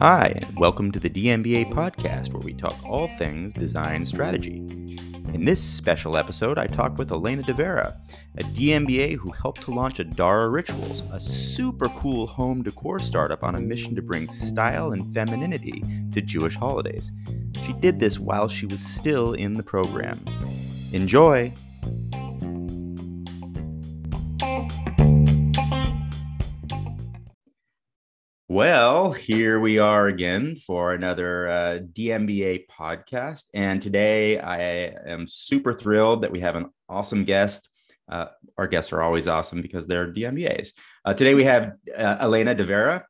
Hi, and welcome to the DMBA podcast where we talk all things design strategy. In this special episode, I talk with Elainea De Vera, a DMBA who helped to launch Adara Rituals, a super cool home decor startup on a mission to bring style and femininity to Jewish holidays. She did this while she was still in the program. Enjoy! Well, here we are again for another uh, DMBA podcast. And today I am super thrilled that we have an awesome guest. Uh, our guests are always awesome because they're DMBAs. Uh, today we have uh, Elainea De Vera,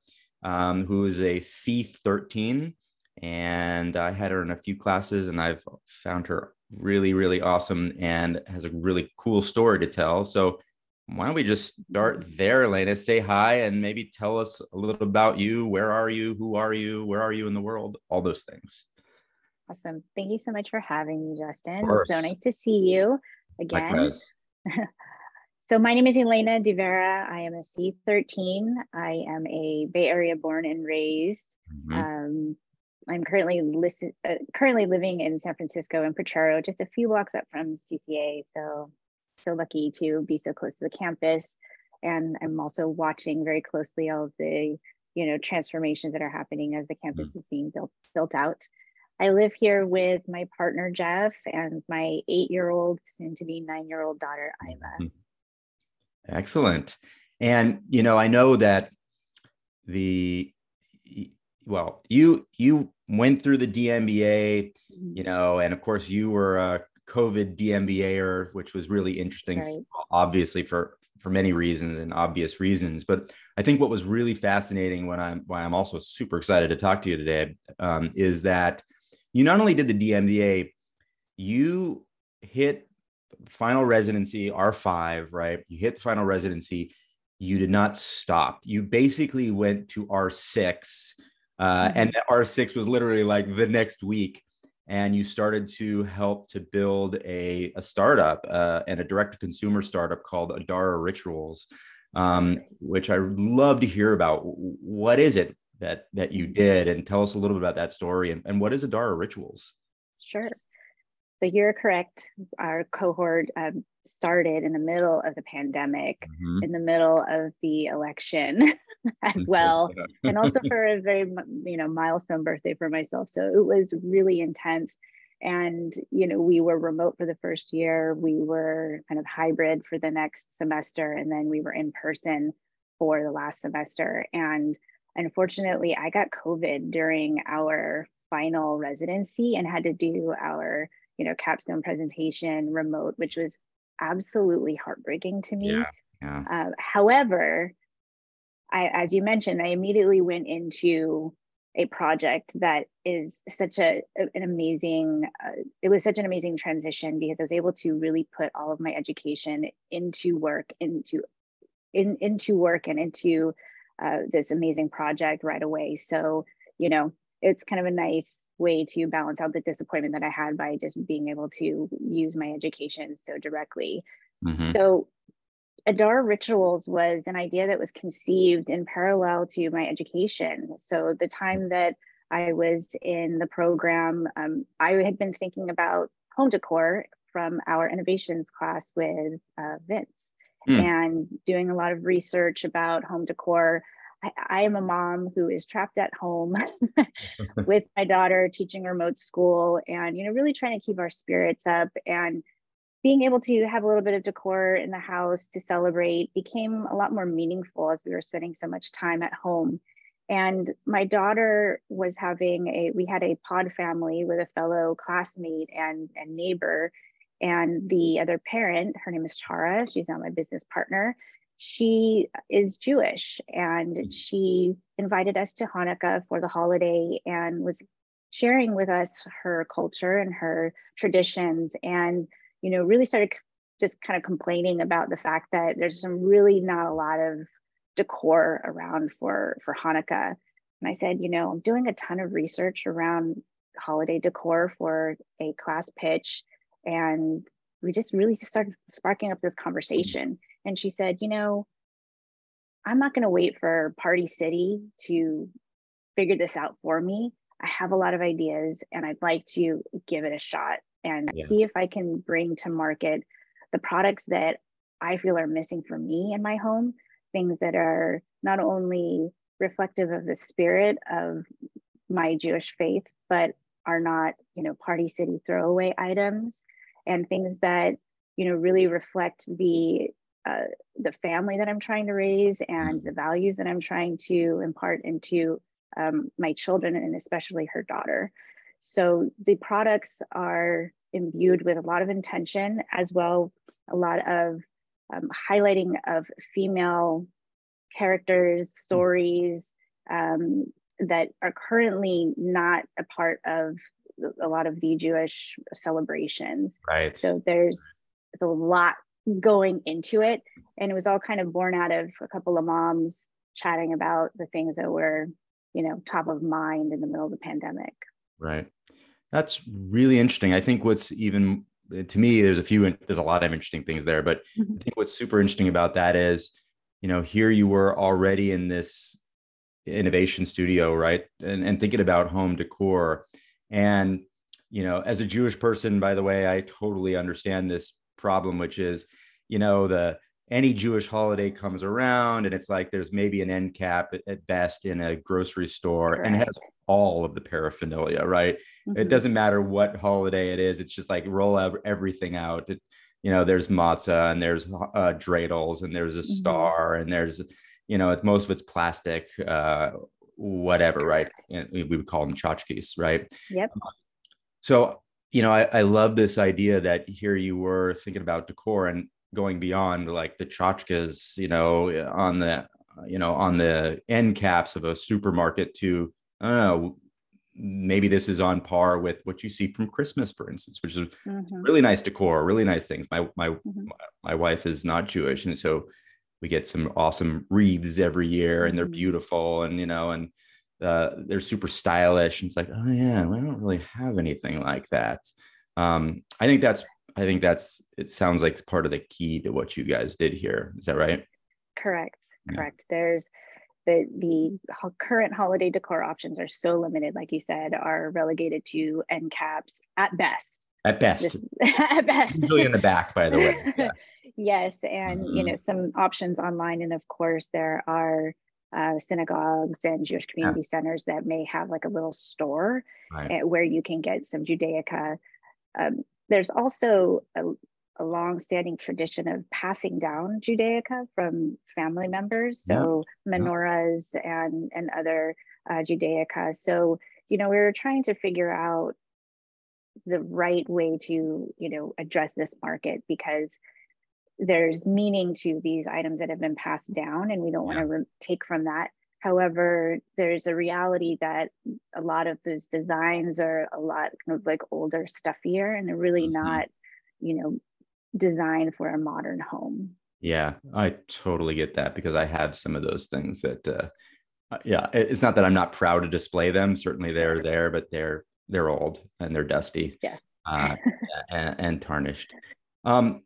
um, who is a C13. And I had her in a few classes and I've found her really, really awesome and has a really cool story to tell. So why don't we just start there, Elainea? Say hi and maybe tell us a little about you. Where are you? Who are you? Where are you in the world? All those things. Awesome. Thank you so much for having me, Justin. So nice to see you again. so my name is Elainea De Vera. I am a C13. I am a Bay Area born and raised. Mm-hmm. Um, I'm currently listen, uh, currently living in San Francisco in Potrero, just a few blocks up from CCA. So so lucky to be so close to the campus. And I'm also watching very closely all of the, you know, transformations that are happening as the campus mm-hmm. is being built built out. I live here with my partner Jeff and my eight-year-old, soon-to-be nine-year-old daughter Isla. Mm-hmm. Excellent. And you know, I know that the well, you you went through the DMBA, mm-hmm. you know, and of course you were a COVID DMBAer, which was really interesting, right. obviously for for many reasons and obvious reasons. But I think what was really fascinating when I'm why I'm also super excited to talk to you today um, is that you not only did the DMBA, you hit final residency R5, right? You hit the final residency. You did not stop. You basically went to R6, uh, mm-hmm. and R6 was literally like the next week and you started to help to build a, a startup uh, and a direct to consumer startup called Adara Rituals, um, which I love to hear about. What is it that that you did, and tell us a little bit about that story, and, and what is Adara Rituals? Sure. So you're correct. Our cohort um, started in the middle of the pandemic, mm-hmm. in the middle of the election as well, and also for a very you know milestone birthday for myself. So it was really intense. And you know, we were remote for the first year. We were kind of hybrid for the next semester, and then we were in person for the last semester. And unfortunately, I got COVID during our final residency and had to do our you know capstone presentation remote which was absolutely heartbreaking to me yeah, yeah. Uh, however I, as you mentioned i immediately went into a project that is such a an amazing uh, it was such an amazing transition because i was able to really put all of my education into work into in into work and into uh, this amazing project right away so you know it's kind of a nice way to balance out the disappointment that I had by just being able to use my education so directly. Mm-hmm. So, Adara Rituals was an idea that was conceived in parallel to my education. So, the time that I was in the program, um, I had been thinking about home decor from our innovations class with uh, Vince mm. and doing a lot of research about home decor I, I am a mom who is trapped at home with my daughter teaching remote school and you know really trying to keep our spirits up and being able to have a little bit of decor in the house to celebrate became a lot more meaningful as we were spending so much time at home. And my daughter was having a we had a pod family with a fellow classmate and, and neighbor and the other parent her name is chara she's now my business partner she is Jewish and mm. she invited us to Hanukkah for the holiday and was sharing with us her culture and her traditions and you know really started just kind of complaining about the fact that there's some really not a lot of decor around for for Hanukkah. And I said you know I'm doing a ton of research around holiday decor for a class pitch and we just really started sparking up this conversation and she said, You know, I'm not going to wait for Party City to figure this out for me. I have a lot of ideas and I'd like to give it a shot and yeah. see if I can bring to market the products that I feel are missing for me in my home, things that are not only reflective of the spirit of my Jewish faith, but are not, you know, party city throwaway items and things that, you know, really reflect the uh, the family that I'm trying to raise and the values that I'm trying to impart into um, my children and especially her daughter. So the products are imbued with a lot of intention as well, a lot of um, highlighting of female characters, stories um, that are currently not a part of a lot of the Jewish celebrations. Right. So there's, there's a lot going into it. And it was all kind of born out of a couple of moms chatting about the things that were, you know, top of mind in the middle of the pandemic. Right. That's really interesting. I think what's even to me, there's a few, there's a lot of interesting things there, but mm-hmm. I think what's super interesting about that is, you know, here you were already in this innovation studio, right? And, and thinking about home decor. And, you know, as a Jewish person, by the way, I totally understand this problem, which is, you know, the any Jewish holiday comes around and it's like there's maybe an end cap at, at best in a grocery store and it has all of the paraphernalia, right? Mm-hmm. It doesn't matter what holiday it is. It's just like roll everything out. It, you know, there's matzah and there's uh, dreidels and there's a mm-hmm. star and there's, you know, most of it's plastic, uh, whatever, right? And we would call them tchotchkes, right? Yep. So you know, I, I love this idea that here you were thinking about decor and going beyond like the tchotchkes, you know, on the, you know, on the end caps of a supermarket to, I don't know, maybe this is on par with what you see from Christmas, for instance, which is mm-hmm. really nice decor, really nice things. My, my, mm-hmm. my wife is not Jewish. And so we get some awesome wreaths every year and they're mm-hmm. beautiful and, you know, and, uh, they're super stylish. And it's like, oh yeah, we don't really have anything like that. Um, I think that's I think that's it sounds like part of the key to what you guys did here. Is that right? Correct. Yeah. Correct. There's the the current holiday decor options are so limited, like you said, are relegated to end caps at best. At best. at best. Usually in the back, by the way. Yeah. yes, and mm-hmm. you know some options online, and of course there are uh, synagogues and Jewish community yeah. centers that may have like a little store right. Eh, where you can get some Judaica. Um, there's also a, a long-standing tradition of passing down Judaica from family members, so yeah. menorahs yeah. and and other uh, Judaica. So you know we were trying to figure out the right way to you know address this market because there's meaning to these items that have been passed down and we don't yeah. want to re- take from that. However there's a reality that a lot of those designs are a lot kind of like older stuffier and they're really mm-hmm. not you know designed for a modern home. Yeah i totally get that because i have some of those things that uh, uh yeah it's not that i'm not proud to display them certainly they're there but they're they're old and they're dusty yes. uh, and, and tarnished. Um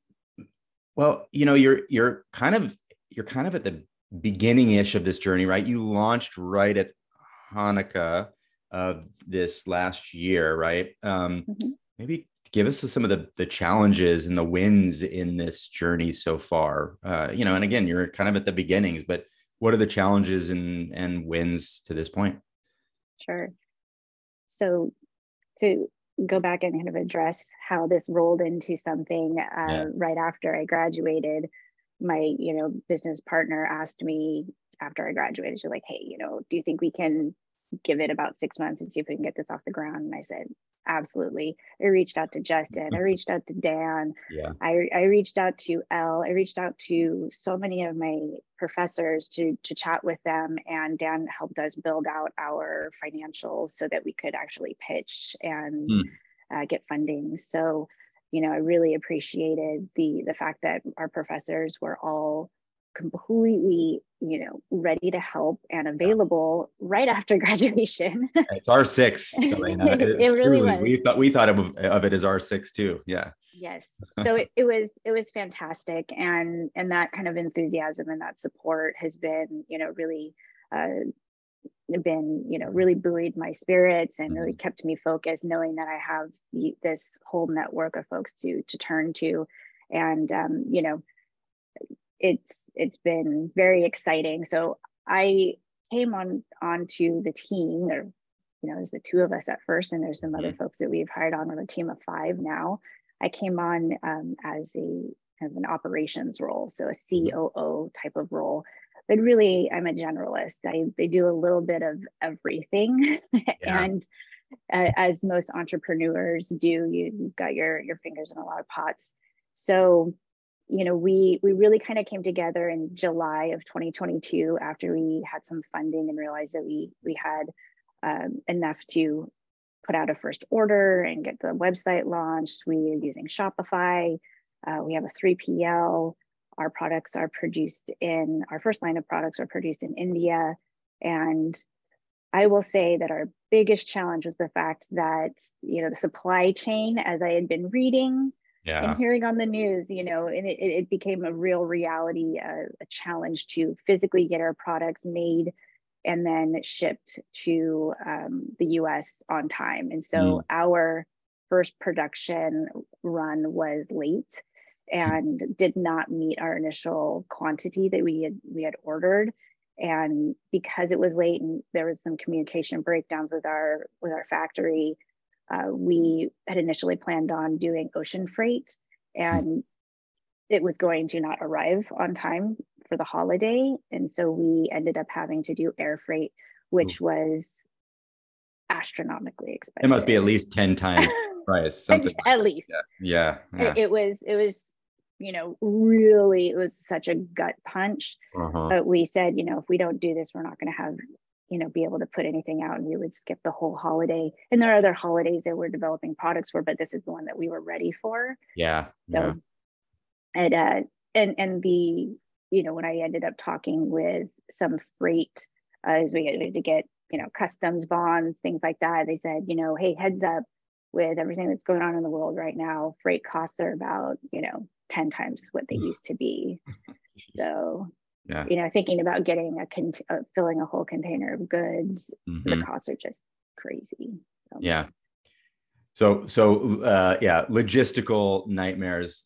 well, you know, you're you're kind of you're kind of at the beginning ish of this journey, right? You launched right at Hanukkah of this last year, right? Um, mm-hmm. Maybe give us some of the the challenges and the wins in this journey so far. Uh, you know, and again, you're kind of at the beginnings, but what are the challenges and and wins to this point? Sure. So to go back and kind of address how this rolled into something uh, yeah. right after I graduated. My, you know, business partner asked me after I graduated, she's like, "Hey, you know, do you think we can give it about six months and see if we can get this off the ground?" And I said, absolutely. I reached out to Justin. I reached out to Dan. Yeah. I, I reached out to Elle. I reached out to so many of my professors to to chat with them, and Dan helped us build out our financials so that we could actually pitch and mm. uh, get funding. So, you know, I really appreciated the the fact that our professors were all completely you know ready to help and available right after graduation. It's r6 it, it really was. we thought we thought of, of it as r6 too yeah. Yes. So it, it was it was fantastic and and that kind of enthusiasm and that support has been you know really uh, been you know really buoyed my spirits and really mm-hmm. kept me focused knowing that i have the, this whole network of folks to to turn to. And um, you know it's it's been very exciting so i came on onto the team there you know there's the two of us at first and there's some other mm-hmm. folks that we've hired on on a team of five now i came on um, as a kind of an operations role so a mm-hmm. coo type of role but really I'm a generalist. I, I do a little bit of everything. Yeah. and uh, as most entrepreneurs do, you, you've got your, your fingers in a lot of pots. So, you know, we, we really kind of came together in July of 2022 after we had some funding and realized that we, we had um, enough to put out a first order and get the website launched. We are using Shopify. Uh, we have a 3PL. Our products are produced in, our first line of products are produced in India. And I will say that our biggest challenge was the fact that, you know, the supply chain, as I had been reading yeah. and hearing on the news, you know, and it, it became a real reality, uh, a challenge to physically get our products made and then shipped to um, the US on time. And so mm. our first production run was late and did not meet our initial quantity that we had we had ordered and because it was late and there was some communication breakdowns with our with our factory uh, we had initially planned on doing ocean freight and it was going to not arrive on time for the holiday and so we ended up having to do air freight which Ooh. was astronomically expensive it must be at least 10 times price something at least yeah, yeah, yeah. it was it was you know, really, it was such a gut punch. Uh-huh. But we said, you know, if we don't do this, we're not going to have, you know, be able to put anything out and we would skip the whole holiday. And there are other holidays that we're developing products for, but this is the one that we were ready for. Yeah. So, yeah. and, uh, and, and the, you know, when I ended up talking with some freight, uh, as we had to get, you know, customs bonds, things like that, they said, you know, hey, heads up with everything that's going on in the world right now, freight costs are about, you know, 10 times what they used to be. so, yeah. you know, thinking about getting a, con- uh, filling a whole container of goods, mm-hmm. the costs are just crazy. So. Yeah. So, so, uh, yeah, logistical nightmares,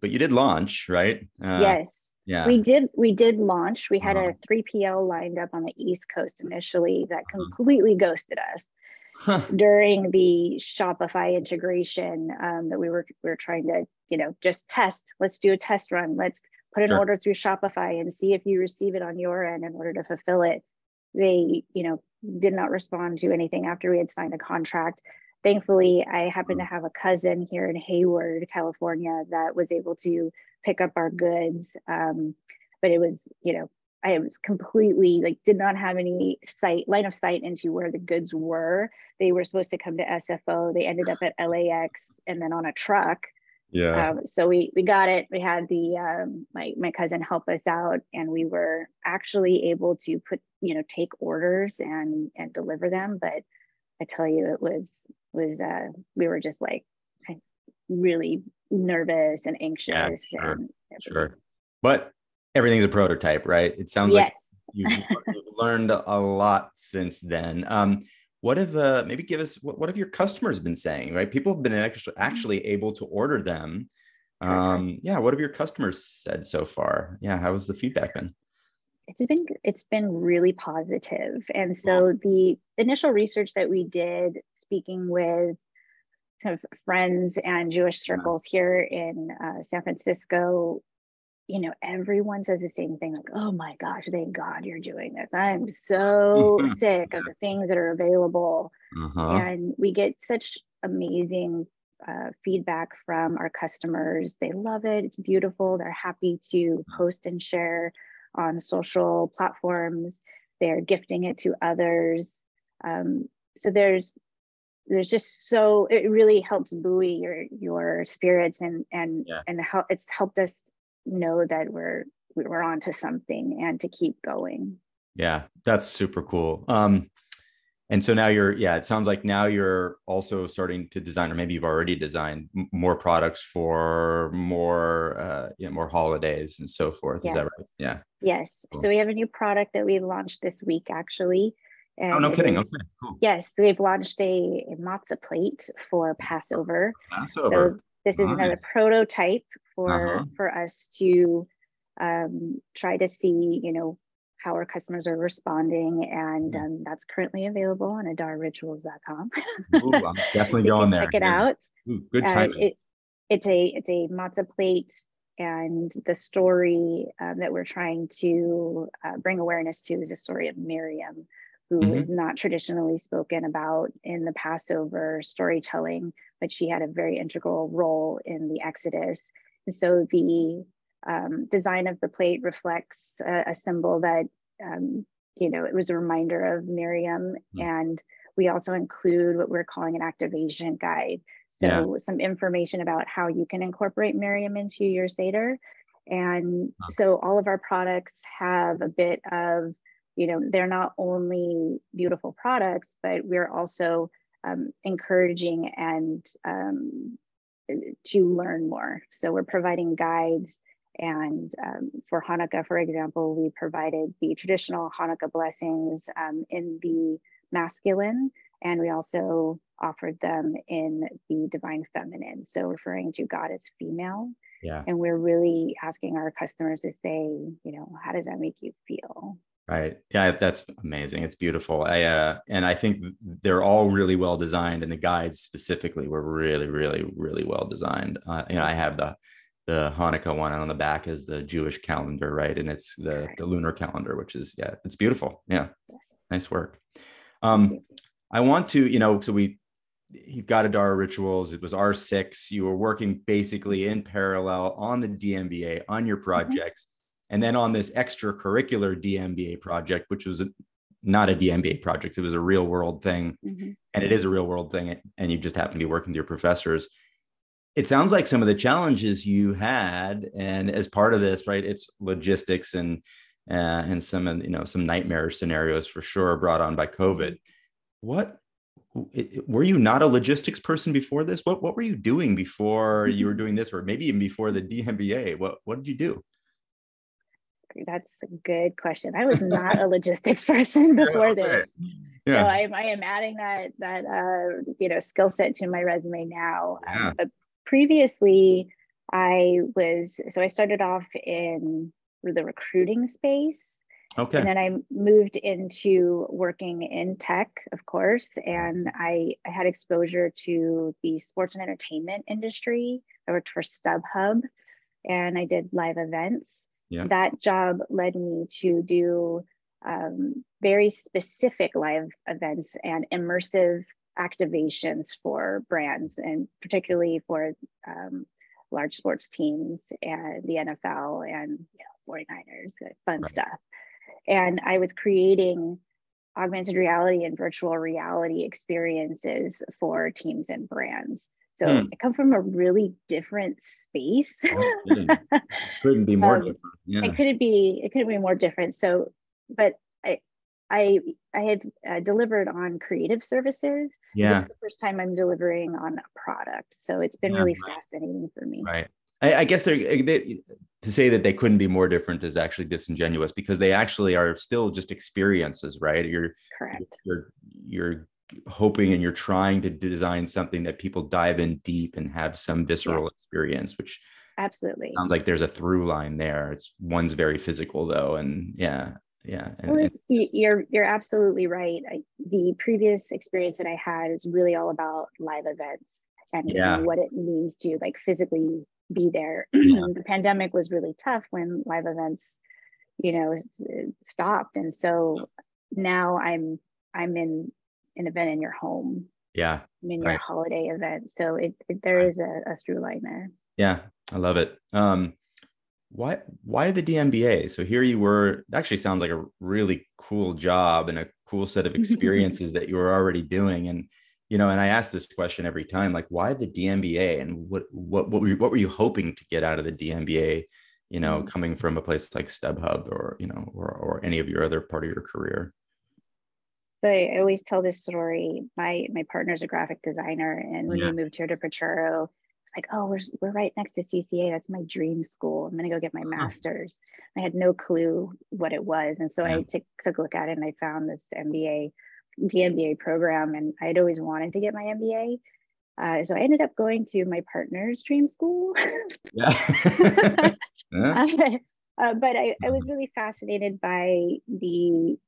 but you did launch, right? Uh, yes. Yeah. We did we did launch. We had uh-huh. a 3PL lined up on the East Coast initially that uh-huh. completely ghosted us during the Shopify integration um, that we were we were trying to you know just test. Let's do a test run. Let's put an sure. order through Shopify and see if you receive it on your end in order to fulfill it. They you know did not respond to anything after we had signed a contract. Thankfully, I happen to mm. have a cousin here in Hayward, California, that was able to pick up our goods. Um, but it was, you know, I was completely like did not have any sight line of sight into where the goods were. They were supposed to come to SFO. They ended up at LAX and then on a truck. Yeah. Um, so we we got it. We had the um, my my cousin help us out, and we were actually able to put you know take orders and and deliver them. But I tell you, it was was uh, we were just like really nervous and anxious. Yeah, sure, and sure. But everything's a prototype, right? It sounds yes. like you've, you've, learned a lot since then. Um, what have uh, maybe give us what, what have your customers been saying? Right, people have been actually mm-hmm. actually able to order them. Um, yeah, what have your customers said so far? Yeah, how has the feedback been? It's been it's been really positive, and so the initial research that we did, speaking with kind of friends and Jewish circles here in uh, San Francisco, you know, everyone says the same thing like, oh my gosh, thank God you're doing this. I'm so sick of the things that are available. Uh-huh. And we get such amazing uh, feedback from our customers. They love it, it's beautiful. They're happy to post and share on social platforms, they're gifting it to others. Um, so there's there's just so it really helps buoy your your spirits and and yeah. and how it's helped us know that we're we're on to something and to keep going. Yeah that's super cool. Um and so now you're yeah it sounds like now you're also starting to design or maybe you've already designed more products for more uh you know, more holidays and so forth. Yes. is that right? Yeah. Yes. Cool. so we have a new product that we launched this week actually and oh no kidding. is, okay cool. Yes we've launched a, a matzah plate for passover. Passover. So this nice. is another prototype for uh-huh. for us to um, try to see you know how our customers are responding. And mm. um, that's currently available on adararituals.com. Ooh, I'm definitely going there. Check it yeah. out. Ooh, good time. Uh, it, it's a it's a matzah plate and the story um, that we're trying to uh, bring awareness to is the story of Miriam, who mm-hmm. is not traditionally spoken about in the Passover storytelling, but she had a very integral role in the Exodus. And so the um, design of the plate reflects a, a symbol that um, you know it was a reminder of Miriam, mm. and we also include what we're calling an activation guide. So yeah. some information about how you can incorporate Miriam into your Seder. And so all of our products have a bit of, you know, they're not only beautiful products, but we're also um, encouraging and um, to learn more. So we're providing guides and um, for Hanukkah, for example, we provided the traditional Hanukkah blessings um, in the masculine, and we also offered them in the divine feminine. So referring to God as female. Yeah. And we're really asking our customers to say, you know, how does that make you feel? Right. Yeah, that's amazing. It's beautiful. I uh, and I think they're all really well designed, and the guides specifically were really, really, really well designed. Uh, you know, I have the the Hanukkah one on the back is the Jewish calendar, right? And it's the the lunar calendar, which is yeah, it's beautiful. Yeah, nice work. Um, I want to, you know, so we you've got Adara Rituals. It was R6. You were working basically in parallel on the DMBA on your mm-hmm. projects, mm-hmm. And then on this extracurricular DMBA project, which was a, not a DMBA project. It was a real world thing, mm-hmm. and it is a real world thing. And you just happen to be working with your professors it sounds like some of the challenges you had and as part of this right it's logistics and uh, and some of you know some nightmare scenarios for sure brought on by covid what were you not a logistics person before this what what were you doing before you were doing this or maybe even before the DMBA what what did you do that's a good question i was not a logistics person before okay. this yeah. So I, I, am adding that that uh, you know skill set to my resume now. Yeah. Um, but previously, I was so I started off in the recruiting space. Okay. And then I moved into working in tech, of course, and I, I had exposure to the sports and entertainment industry. I worked for StubHub and I did live events. Yeah. That job led me to do um, very specific live events and immersive activations for brands and particularly for um, large sports teams and the NFL and you know, 49ers, fun right. stuff. And I was creating augmented reality and virtual reality experiences for teams and brands. So hmm. I come from a really different space. Oh, couldn't be more um, different. Yeah. It couldn't be. It couldn't be more different. So, but I, I I had uh, delivered on creative services. Yeah, the first time I'm delivering on a product, so it's been yeah, really right. fascinating for me. Right. I, I guess they, to say that they couldn't be more different is actually disingenuous because they actually are still just experiences, right? You're correct. You're you're hoping and you're trying to design something that people dive in deep and have some visceral yes. experience, which absolutely sounds like there's a through line there. It's one's very physical though, and yeah, yeah and, and you're you're absolutely right I, the previous experience that i had is really all about live events and yeah. what it means to like physically be there yeah. the pandemic was really tough when live events you know stopped and so now i'm i'm in an event in your home yeah I'm in right. your holiday event so it, it there is a, a through line there yeah i love it um why why the DMBA? So here you were. Actually, sounds like a really cool job and a cool set of experiences that you were already doing. And you know, and I ask this question every time, like, why the DMBA? And what what what were you, what were you hoping to get out of the DMBA? You know, mm. coming from a place like StubHub or you know, or or any of your other part of your career. So I always tell this story. My my partner's a graphic designer, and when yeah. we moved here to Potrero, it's like, oh, we're we're right next to CCA. That's my dream school. I'm gonna go get my master's. I had no clue what it was, and so yeah. I took took a look at it, and I found this MBA, DMBA program, and I'd always wanted to get my MBA. Uh, so I ended up going to my partner's dream school. yeah. yeah. Uh, but I, I was mm-hmm. really fascinated by the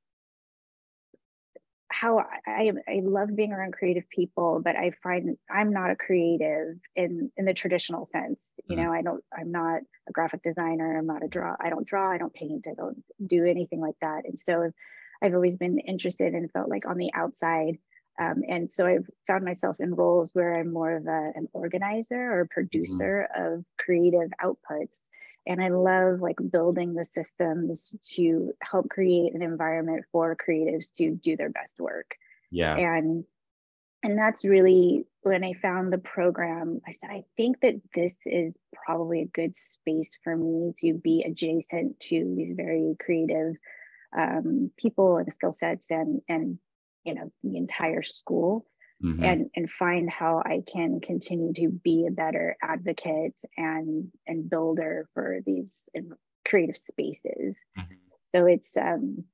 how I, I love being around creative people, but I find I'm not a creative in in the traditional sense. You mm-hmm. know, I don't I'm not a graphic designer. I'm not a draw. I don't draw. I don't paint. I don't do anything like that. And so I've always been interested and felt like on the outside. Um, and so I've found myself in roles where I'm more of a, an organizer or mm-hmm. producer mm-hmm. of creative outputs and i love like building the systems to help create an environment for creatives to do their best work. Yeah. And and that's really when i found the program i said i think that this is probably a good space for me to be adjacent to these very creative um, people and skill sets and and you know the entire school mm-hmm. and and find how I can continue to be a better advocate and and builder for these creative spaces. Mm-hmm. So it's um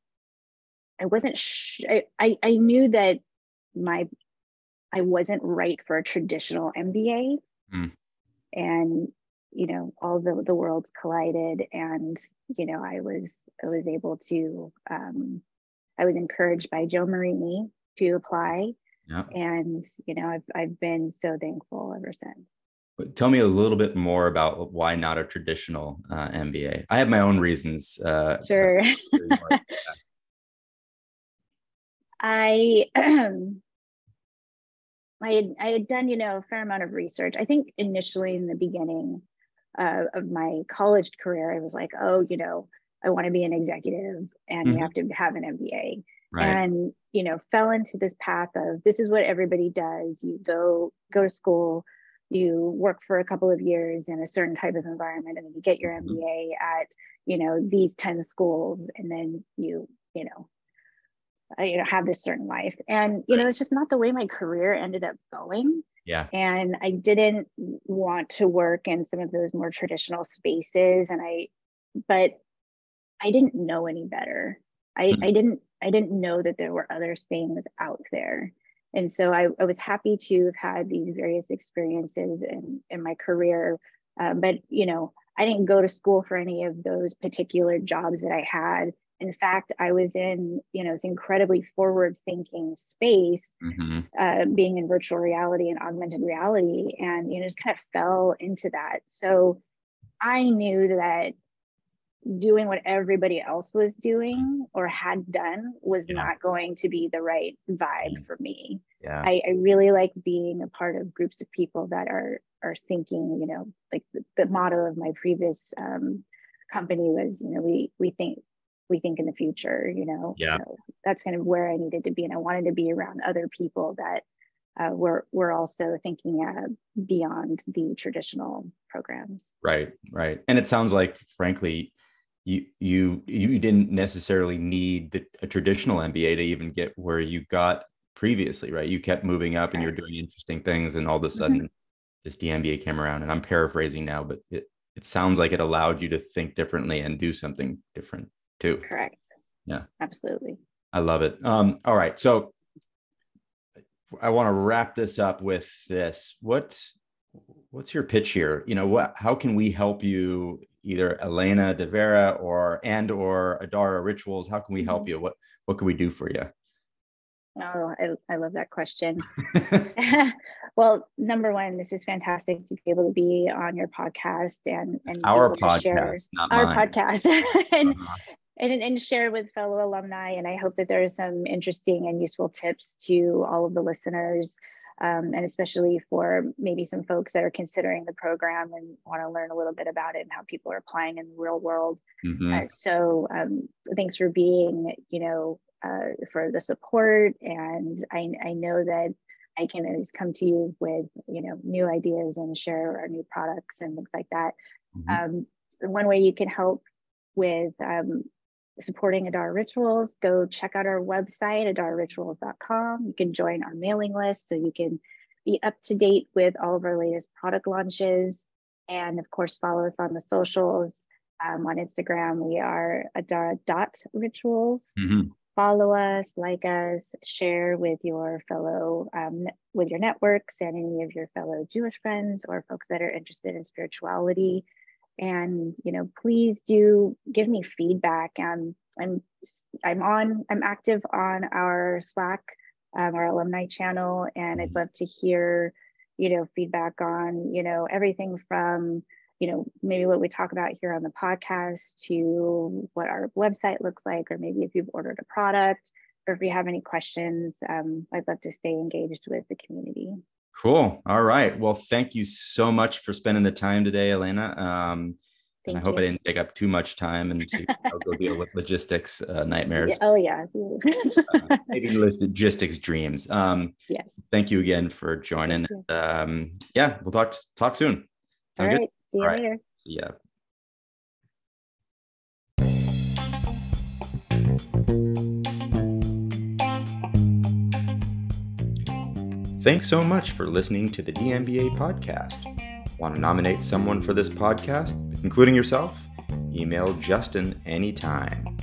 I wasn't sh- I, I I knew that my I wasn't right for a traditional MBA. Mm. And you know, all the the worlds collided and you know, I was I was able to um I was encouraged by Joe Marini to apply yeah. And, you know, I've, I've been so thankful ever since. But Tell me a little bit more about why not a traditional uh, MBA. I have my own reasons. Uh, sure. I um, I had, I had done, you know, a fair amount of research. I think initially in the beginning uh, of my college career, I was like, oh, you know, I want to be an executive and mm-hmm. you have to have an MBA right. and you know fell into this path of this is what everybody does you go go to school you work for a couple of years in a certain type of environment and then you get your mm-hmm. mba at you know these 10 schools and then you you know uh, you know have this certain life and you right. know it's just not the way my career ended up going yeah and i didn't want to work in some of those more traditional spaces and i but i didn't know any better I, mm-hmm. I didn't I didn't know that there were other things out there. And so I, I was happy to have had these various experiences in, in my career. Um, but, you know, I didn't go to school for any of those particular jobs that I had. In fact, I was in, you know, this incredibly forward thinking space, mm-hmm. uh, being in virtual reality and augmented reality, and, you know, just kind of fell into that. So I knew that doing what everybody else was doing or had done was yeah. not going to be the right vibe for me. Yeah. I, I, really like being a part of groups of people that are are thinking, you know, like the, the motto of my previous um, company was, you know, we we think we think in the future, you know. Yeah. So that's kind of where I needed to be. And I wanted to be around other people that uh, we're we're also thinking uh, beyond the traditional programs. Right, right. And it sounds like, frankly, you you you didn't necessarily need the, a traditional MBA to even get where you got previously, right? You kept moving up and you're doing interesting things, and all of a mm-hmm. sudden, mm-hmm. this DMBA came around. And I'm paraphrasing now, but it it sounds like it allowed you to think differently and do something different too. Correct. Yeah. Absolutely. I love it. Um, all right, so I want to wrap this up with this. What what's your pitch here? You know, what how can we help you either Elainea De Vera or and or Adara Rituals? How can we help mm-hmm. you? What what can we do for you? Oh, I, I love that question. well, number one, this is fantastic to be able to be on your podcast and, and our podcast, not our mine. podcast and, uh-huh. and, and share with fellow alumni. And I hope that there are some interesting and useful tips to all of the listeners um, and especially for maybe some folks that are considering the program and want to learn a little bit about it and how people are applying in the real world. Mm-hmm. Uh, so um, thanks for being, you know, uh, for the support. And I, I know that I can always come to you with, you know, new ideas and share our new products and things like that. Mm-hmm. Um, one way you can help with um, supporting Adara Rituals, go check out our website, adararituals.com. You can join our mailing list so you can be up to date with all of our latest product launches. And of course, follow us on the socials. Um, on Instagram, we are adara.rituals. Mm-hmm. Follow us, like us, share with your fellow, um, with your networks and any of your fellow Jewish friends or folks that are interested in spirituality and you know please do give me feedback um, i'm i'm on i'm active on our slack um, our alumni channel and i'd mm-hmm. love to hear you know feedback on you know everything from you know maybe what we talk about here on the podcast to what our website looks like or maybe if you've ordered a product or if you have any questions um, i'd love to stay engaged with the community Cool. All right. Well, thank you so much for spending the time today, Elainea. Um, and I hope you. I didn't take up too much time and to go deal with logistics uh, nightmares. Yeah. Oh yeah. uh, maybe logistics dreams. Um, yes. Thank you again for joining. Um, yeah, we'll talk talk soon. Sound All right. Good? See you All later. Right. See ya. Thanks so much for listening to the DMBA podcast. Want to nominate someone for this podcast, including yourself? Email Justin anytime.